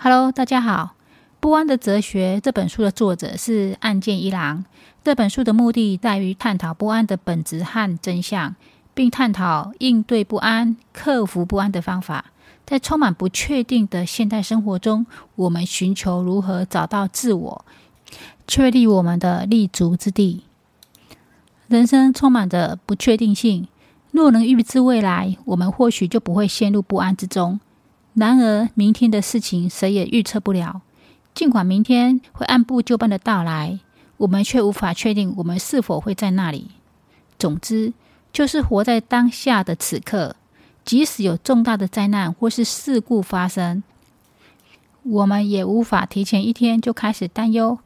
Hello，大家好。《不安的哲学》这本书的作者是岸见一郎。这本书的目的在于探讨不安的本质和真相，并探讨应对不安、克服不安的方法。在充满不确定的现代生活中，我们寻求如何找到自我，确立我们的立足之地。人生充满着不确定性，若能预知未来，我们或许就不会陷入不安之中。然而，明天的事情谁也预测不了。尽管明天会按部就班的到来，我们却无法确定我们是否会在那里。总之，就是活在当下的此刻。即使有重大的灾难或是事故发生，我们也无法提前一天就开始担忧。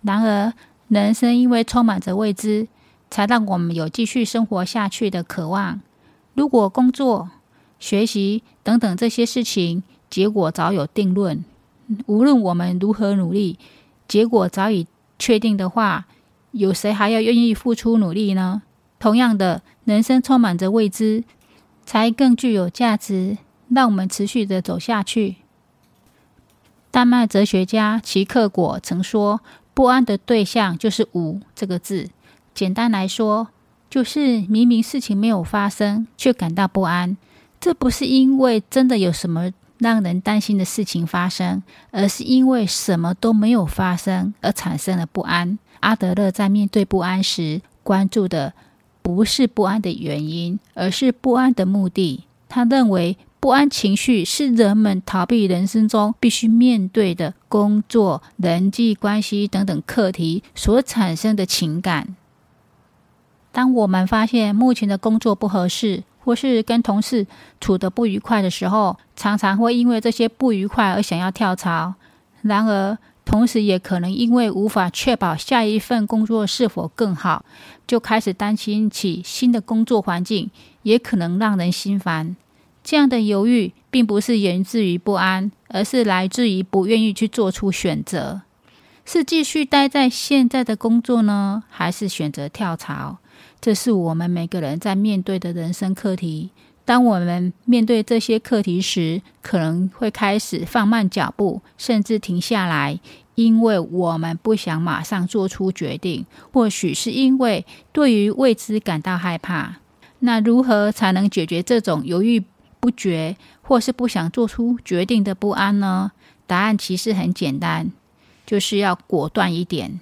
然而，人生因为充满着未知，才让我们有继续生活下去的渴望。如果工作，学习等等这些事情，结果早有定论。无论我们如何努力，结果早已确定的话，有谁还要愿意付出努力呢？同样的，人生充满着未知，才更具有价值，让我们持续的走下去。丹麦哲学家齐克果曾说：“不安的对象就是‘无’这个字。简单来说，就是明明事情没有发生，却感到不安。”这不是因为真的有什么让人担心的事情发生，而是因为什么都没有发生而产生了不安。阿德勒在面对不安时，关注的不是不安的原因，而是不安的目的。他认为，不安情绪是人们逃避人生中必须面对的工作、人际关系等等课题所产生的情感。当我们发现目前的工作不合适，或是跟同事处得不愉快的时候，常常会因为这些不愉快而想要跳槽。然而，同时也可能因为无法确保下一份工作是否更好，就开始担心起新的工作环境也可能让人心烦。这样的犹豫并不是源自于不安，而是来自于不愿意去做出选择：是继续待在现在的工作呢，还是选择跳槽？这是我们每个人在面对的人生课题。当我们面对这些课题时，可能会开始放慢脚步，甚至停下来，因为我们不想马上做出决定。或许是因为对于未知感到害怕。那如何才能解决这种犹豫不决，或是不想做出决定的不安呢？答案其实很简单，就是要果断一点。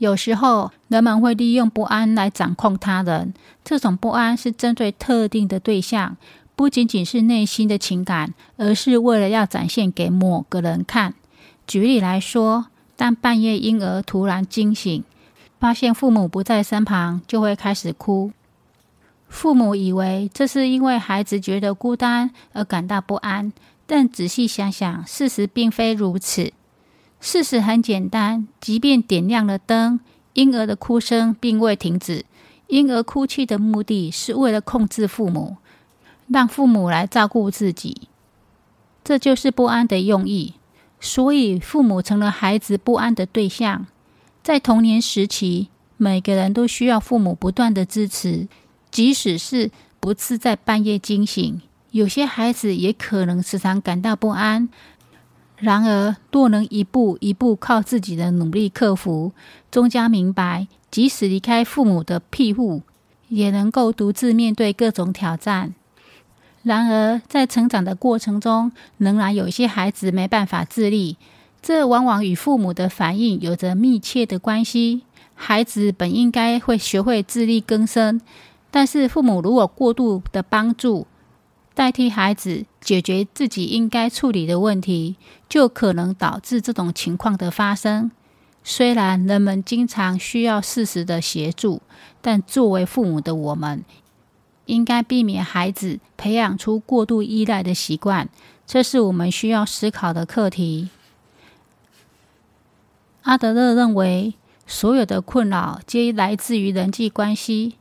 有时候，人们会利用不安来掌控他人。这种不安是针对特定的对象，不仅仅是内心的情感，而是为了要展现给某个人看。举例来说，当半夜婴儿突然惊醒，发现父母不在身旁，就会开始哭。父母以为这是因为孩子觉得孤单而感到不安，但仔细想想，事实并非如此。事实很简单，即便点亮了灯，婴儿的哭声并未停止。婴儿哭泣的目的是为了控制父母，让父母来照顾自己。这就是不安的用意。所以，父母成了孩子不安的对象。在童年时期，每个人都需要父母不断的支持，即使是不是在半夜惊醒。有些孩子也可能时常感到不安。然而，若能一步一步靠自己的努力克服，终将明白，即使离开父母的庇护，也能够独自面对各种挑战。然而，在成长的过程中，仍然有一些孩子没办法自立，这往往与父母的反应有着密切的关系。孩子本应该会学会自力更生，但是父母如果过度的帮助，代替孩子解决自己应该处理的问题，就可能导致这种情况的发生。虽然人们经常需要适时的协助，但作为父母的我们，应该避免孩子培养出过度依赖的习惯。这是我们需要思考的课题。阿德勒认为，所有的困扰皆来自于人际关系，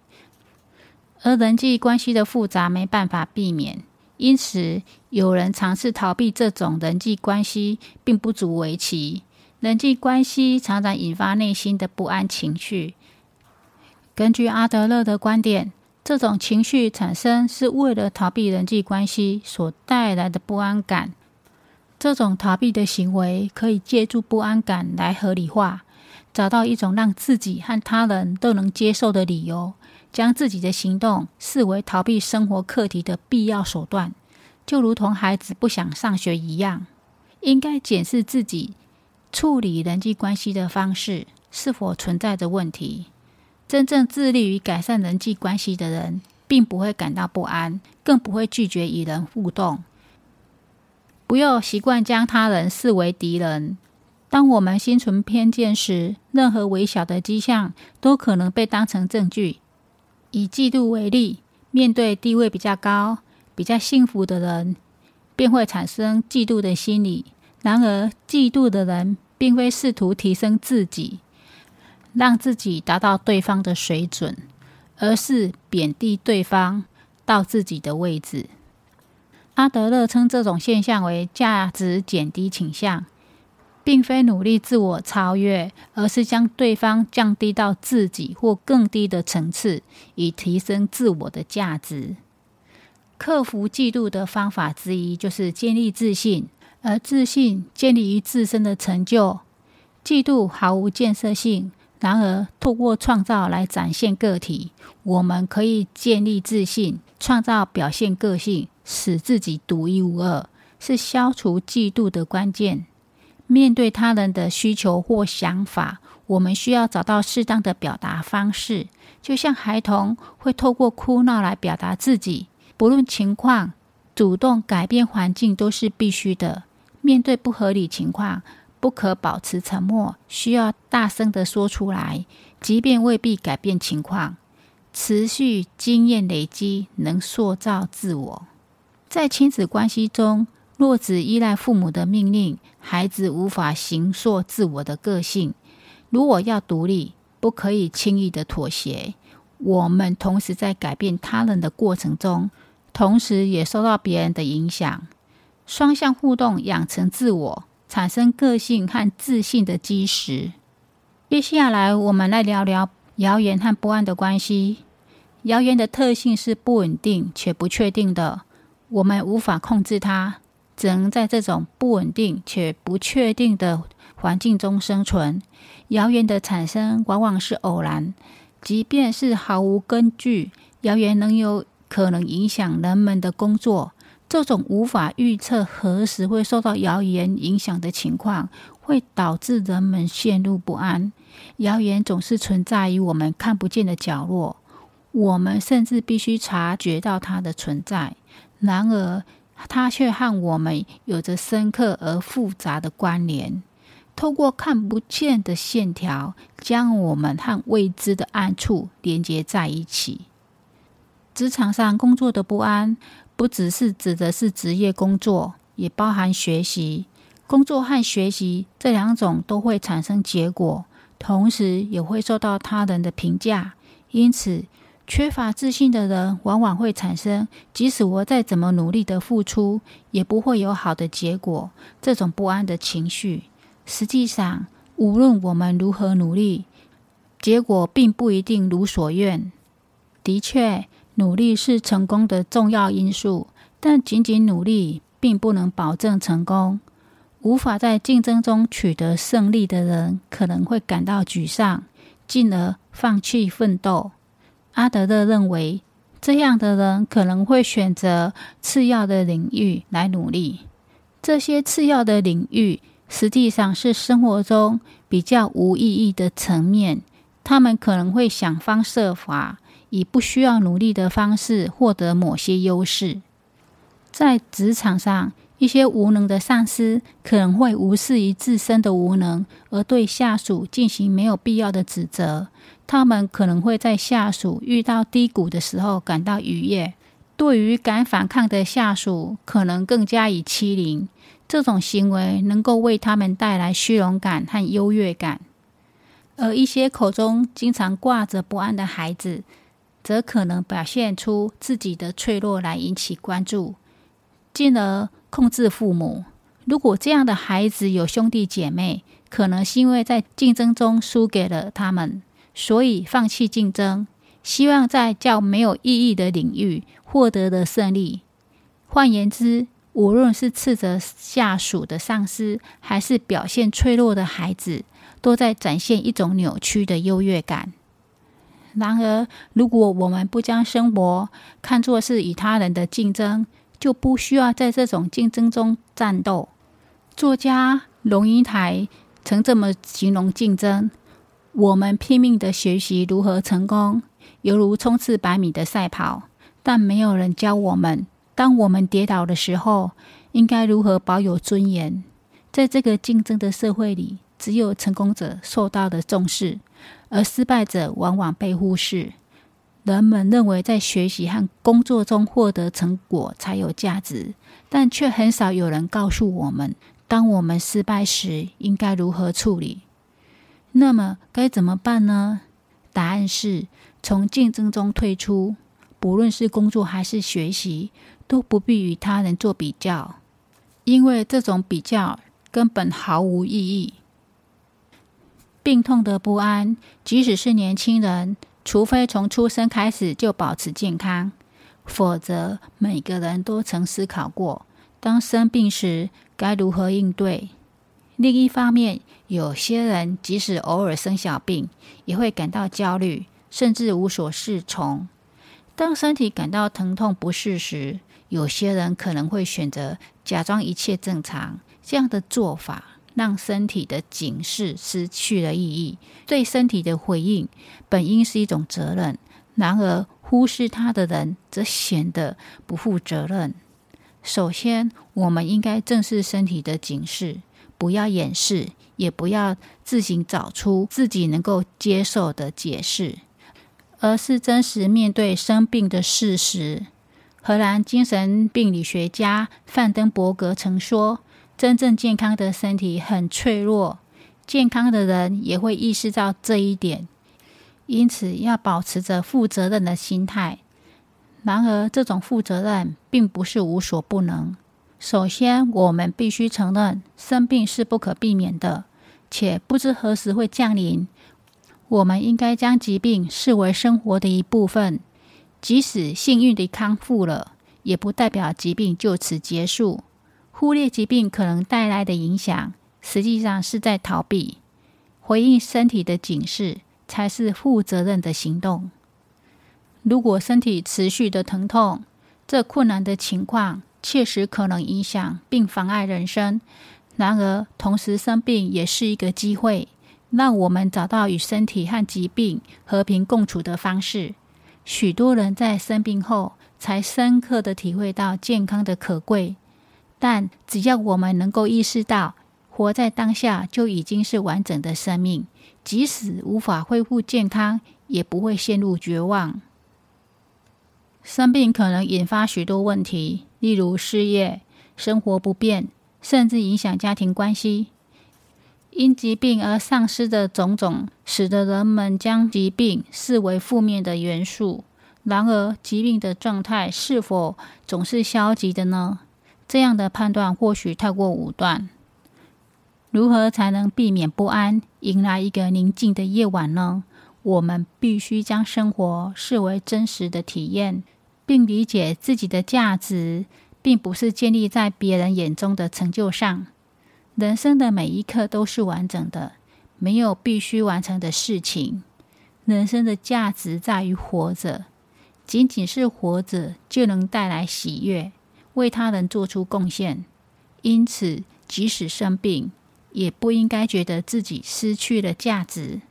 而人际关系的复杂没办法避免。因此，有人尝试逃避这种人际关系，并不足为奇。人际关系常常引发内心的不安情绪。根据阿德勒的观点，这种情绪产生是为了逃避人际关系所带来的不安感。这种逃避的行为可以借助不安感来合理化，找到一种让自己和他人都能接受的理由，将自己的行动视为逃避生活课题的必要手段，就如同孩子不想上学一样。应该检视自己处理人际关系的方式是否存在着问题。真正致力于改善人际关系的人，并不会感到不安，更不会拒绝与人互动。不要习惯将他人视为敌人。当我们心存偏见时，任何微小的迹象都可能被当成证据。以嫉妒为例，面对地位比较高、比较幸福的人，便会产生嫉妒的心理。然而，嫉妒的人并非试图提升自己，让自己达到对方的水准，而是贬低对方到自己的位置。阿德勒称这种现象为价值减低倾向，并非努力自我超越，而是将对方降低到自己或更低的层次，以提升自我的价值。克服嫉妒的方法之一就是建立自信，而自信建立于自身的成就。嫉妒毫无建设性，然而透过创造来展现个体，我们可以建立自信，创造表现个性。使自己独一无二，是消除嫉妒的关键。面对他人的需求或想法，我们需要找到适当的表达方式。就像孩童会透过哭闹来表达自己，不论情况，主动改变环境都是必须的。面对不合理情况，不可保持沉默，需要大声地说出来，即便未必改变情况。持续经验累积，能塑造自我。在亲子关系中，若只依赖父母的命令，孩子无法形塑自我的个性。如果要独立，不可以轻易的妥协。我们同时在改变他人的过程中，同时也受到别人的影响。双向互动，养成自我、产生个性和自信的基石。接下来，我们来聊聊谣言和不安的关系。谣言的特性是不稳定且不确定的。我们无法控制它，只能在这种不稳定且不确定的环境中生存。谣言的产生往往是偶然，即便是毫无根据，谣言能有可能影响人们的工作。这种无法预测何时会受到谣言影响的情况，会导致人们陷入不安。谣言总是存在于我们看不见的角落，我们甚至必须察觉到它的存在。然而，它却和我们有着深刻而复杂的关联。透过看不见的线条，将我们和未知的暗处连接在一起。职场上工作的不安，不只是指的是职业工作，也包含学习。工作和学习这两种都会产生结果，同时也会受到他人的评价。因此，缺乏自信的人，往往会产生即使我再怎么努力的付出，也不会有好的结果。这种不安的情绪，实际上，无论我们如何努力，结果并不一定如所愿。的确，努力是成功的重要因素，但仅仅努力并不能保证成功。无法在竞争中取得胜利的人，可能会感到沮丧，进而放弃奋斗。阿德勒认为，这样的人可能会选择次要的领域来努力。这些次要的领域实际上是生活中比较无意义的层面。他们可能会想方设法，以不需要努力的方式获得某些优势。在职场上，一些无能的上司可能会无视于自身的无能，而对下属进行没有必要的指责。他们可能会在下属遇到低谷的时候感到愉悦，对于敢反抗的下属，可能更加以欺凌。这种行为能够为他们带来虚荣感和优越感。而一些口中经常挂着不安的孩子，则可能表现出自己的脆弱来引起关注，进而控制父母。如果这样的孩子有兄弟姐妹，可能是因为在竞争中输给了他们。所以，放弃竞争，希望在较没有意义的领域获得的胜利。换言之，无论是斥责下属的上司，还是表现脆弱的孩子，都在展现一种扭曲的优越感。然而，如果我们不将生活看作是与他人的竞争，就不需要在这种竞争中战斗。作家龙应台曾这么形容竞争：我们拼命地学习如何成功，犹如冲刺百米的赛跑，但没有人教我们，当我们跌倒的时候，应该如何保有尊严。在这个竞争的社会里，只有成功者受到的重视。而失败者往往被忽视。人们认为在学习和工作中获得成果才有价值，但却很少有人告诉我们，当我们失败时应该如何处理。那么该怎么办呢？答案是从竞争中退出。不论是工作还是学习，都不必与他人做比较，因为这种比较根本毫无意义。病痛的不安，即使是年轻人，除非从出生开始就保持健康，否则每个人都曾思考过，当生病时该如何应对。另一方面，有些人即使偶尔生小病，也会感到焦虑，甚至无所适从。当身体感到疼痛不适时，有些人可能会选择假装一切正常。这样的做法，让身体的警示失去了意义。对身体的回应本应是一种责任，然而忽视它的人则显得不负责任。首先，我们应该正视身体的警示，不要掩饰，也不要自行找出自己能够接受的解释，而是真实面对生病的事实。荷兰精神病理学家范登伯格曾说。真正健康的身体很脆弱，健康的人也会意识到这一点，因此要保持着负责任的心态。然而，这种负责任并不是无所不能。首先，我们必须承认生病是不可避免的，且不知何时会降临。我们应该将疾病视为生活的一部分，即使幸运地康复了，也不代表疾病就此结束。忽略疾病可能带来的影响，实际上是在逃避。回应身体的警示，才是负责任的行动。如果身体持续的疼痛，这困难的情况确实可能影响并妨碍人生。然而，同时生病也是一个机会，让我们找到与身体和疾病和平共处的方式。许多人在生病后，才深刻的体会到健康的可贵。但只要我们能够意识到活在当下就已经是完整的生命，即使无法恢复健康，也不会陷入绝望。生病可能引发许多问题，例如失业、生活不便，甚至影响家庭关系。因疾病而丧失的种种，使得人们将疾病视为负面的元素。然而，疾病的状态是否总是消极的呢？这样的判断或许太过武断。如何才能避免不安，迎来一个宁静的夜晚呢？我们必须将生活视为真实的体验，并理解自己的价值，并不是建立在别人眼中的成就上。人生的每一刻都是完整的，没有必须完成的事情。人生的价值在于活着，仅仅是活着就能带来喜悦。为他人做出贡献，因此即使生病，也不应该觉得自己失去了价值。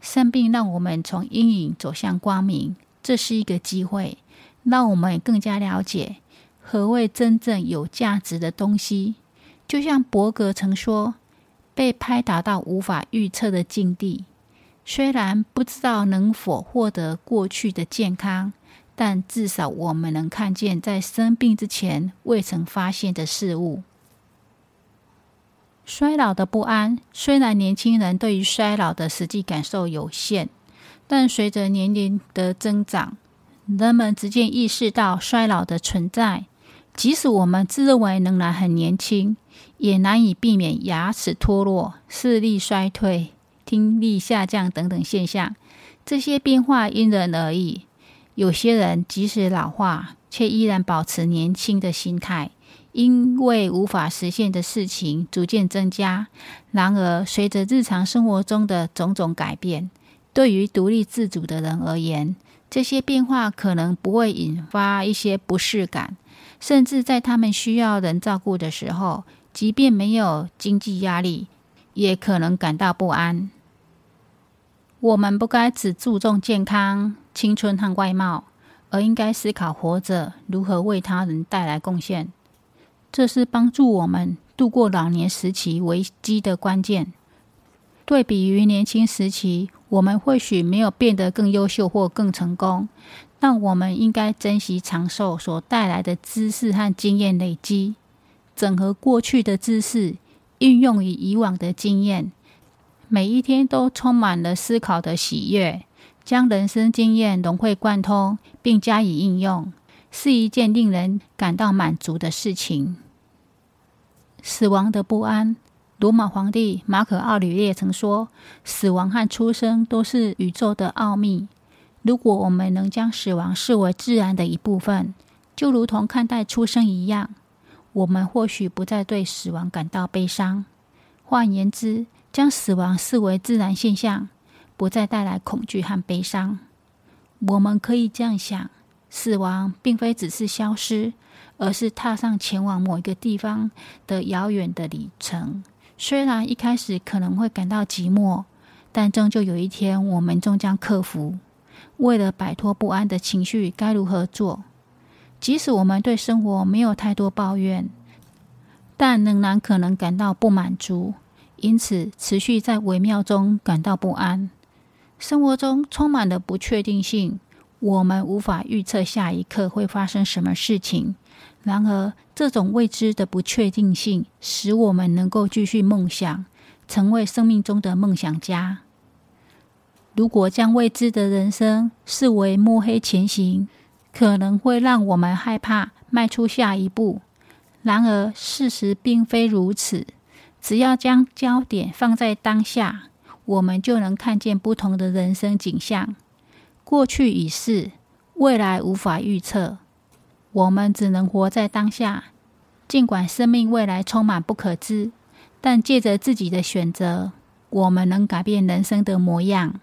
生病让我们从阴影走向光明，这是一个机会，让我们更加了解何谓真正有价值的东西。就像伯格曾说：“被拍打到无法预测的境地，虽然不知道能否获得过去的健康。”但至少我们能看见在生病之前未曾发现的事物。衰老的不安，虽然年轻人对于衰老的实际感受有限，但随着年龄的增长，人们逐渐意识到衰老的存在。即使我们自认为仍然很年轻，也难以避免牙齿脱落、视力衰退、听力下降等等现象。这些变化因人而异。有些人即使老化，却依然保持年轻的心态，因为无法实现的事情逐渐增加。然而，随着日常生活中的种种改变，对于独立自主的人而言，这些变化可能不会引发一些不适感，甚至在他们需要人照顾的时候，即便没有经济压力，也可能感到不安。我们不该只注重健康、青春和外貌，而应该思考活着如何为他人带来贡献。这是帮助我们度过老年时期危机的关键。对比于年轻时期，我们或许没有变得更优秀或更成功，但我们应该珍惜长寿所带来的知识和经验累积，整合过去的知识，运用于以往的经验，每一天都充满了思考的喜悦，将人生经验融会贯通并加以应用，是一件令人感到满足的事情。死亡的不安。罗马皇帝马可·奥吕列曾说：“死亡和出生都是宇宙的奥秘。如果我们能将死亡视为自然的一部分，就如同看待出生一样，我们或许不再对死亡感到悲伤。换言之，将死亡视为自然现象，不再带来恐惧和悲伤。我们可以这样想：死亡并非只是消失，而是踏上前往某一个地方的遥远的旅程。”虽然一开始可能会感到寂寞，但终究有一天，我们终将克服。为了摆脱不安的情绪，该如何做？即使我们对生活没有太多抱怨，但仍然可能感到不满足，因此持续在微妙中感到不安。生活中充满了不确定性，我们无法预测下一刻会发生什么事情。然而，这种未知的不确定性使我们能够继续梦想，成为生命中的梦想家。如果将未知的人生视为摸黑前行，可能会让我们害怕迈出下一步。然而，事实并非如此。只要将焦点放在当下，我们就能看见不同的人生景象。过去已逝，未来无法预测。我们只能活在当下，尽管生命未来充满不可知，但借着自己的选择，我们能改变人生的模样。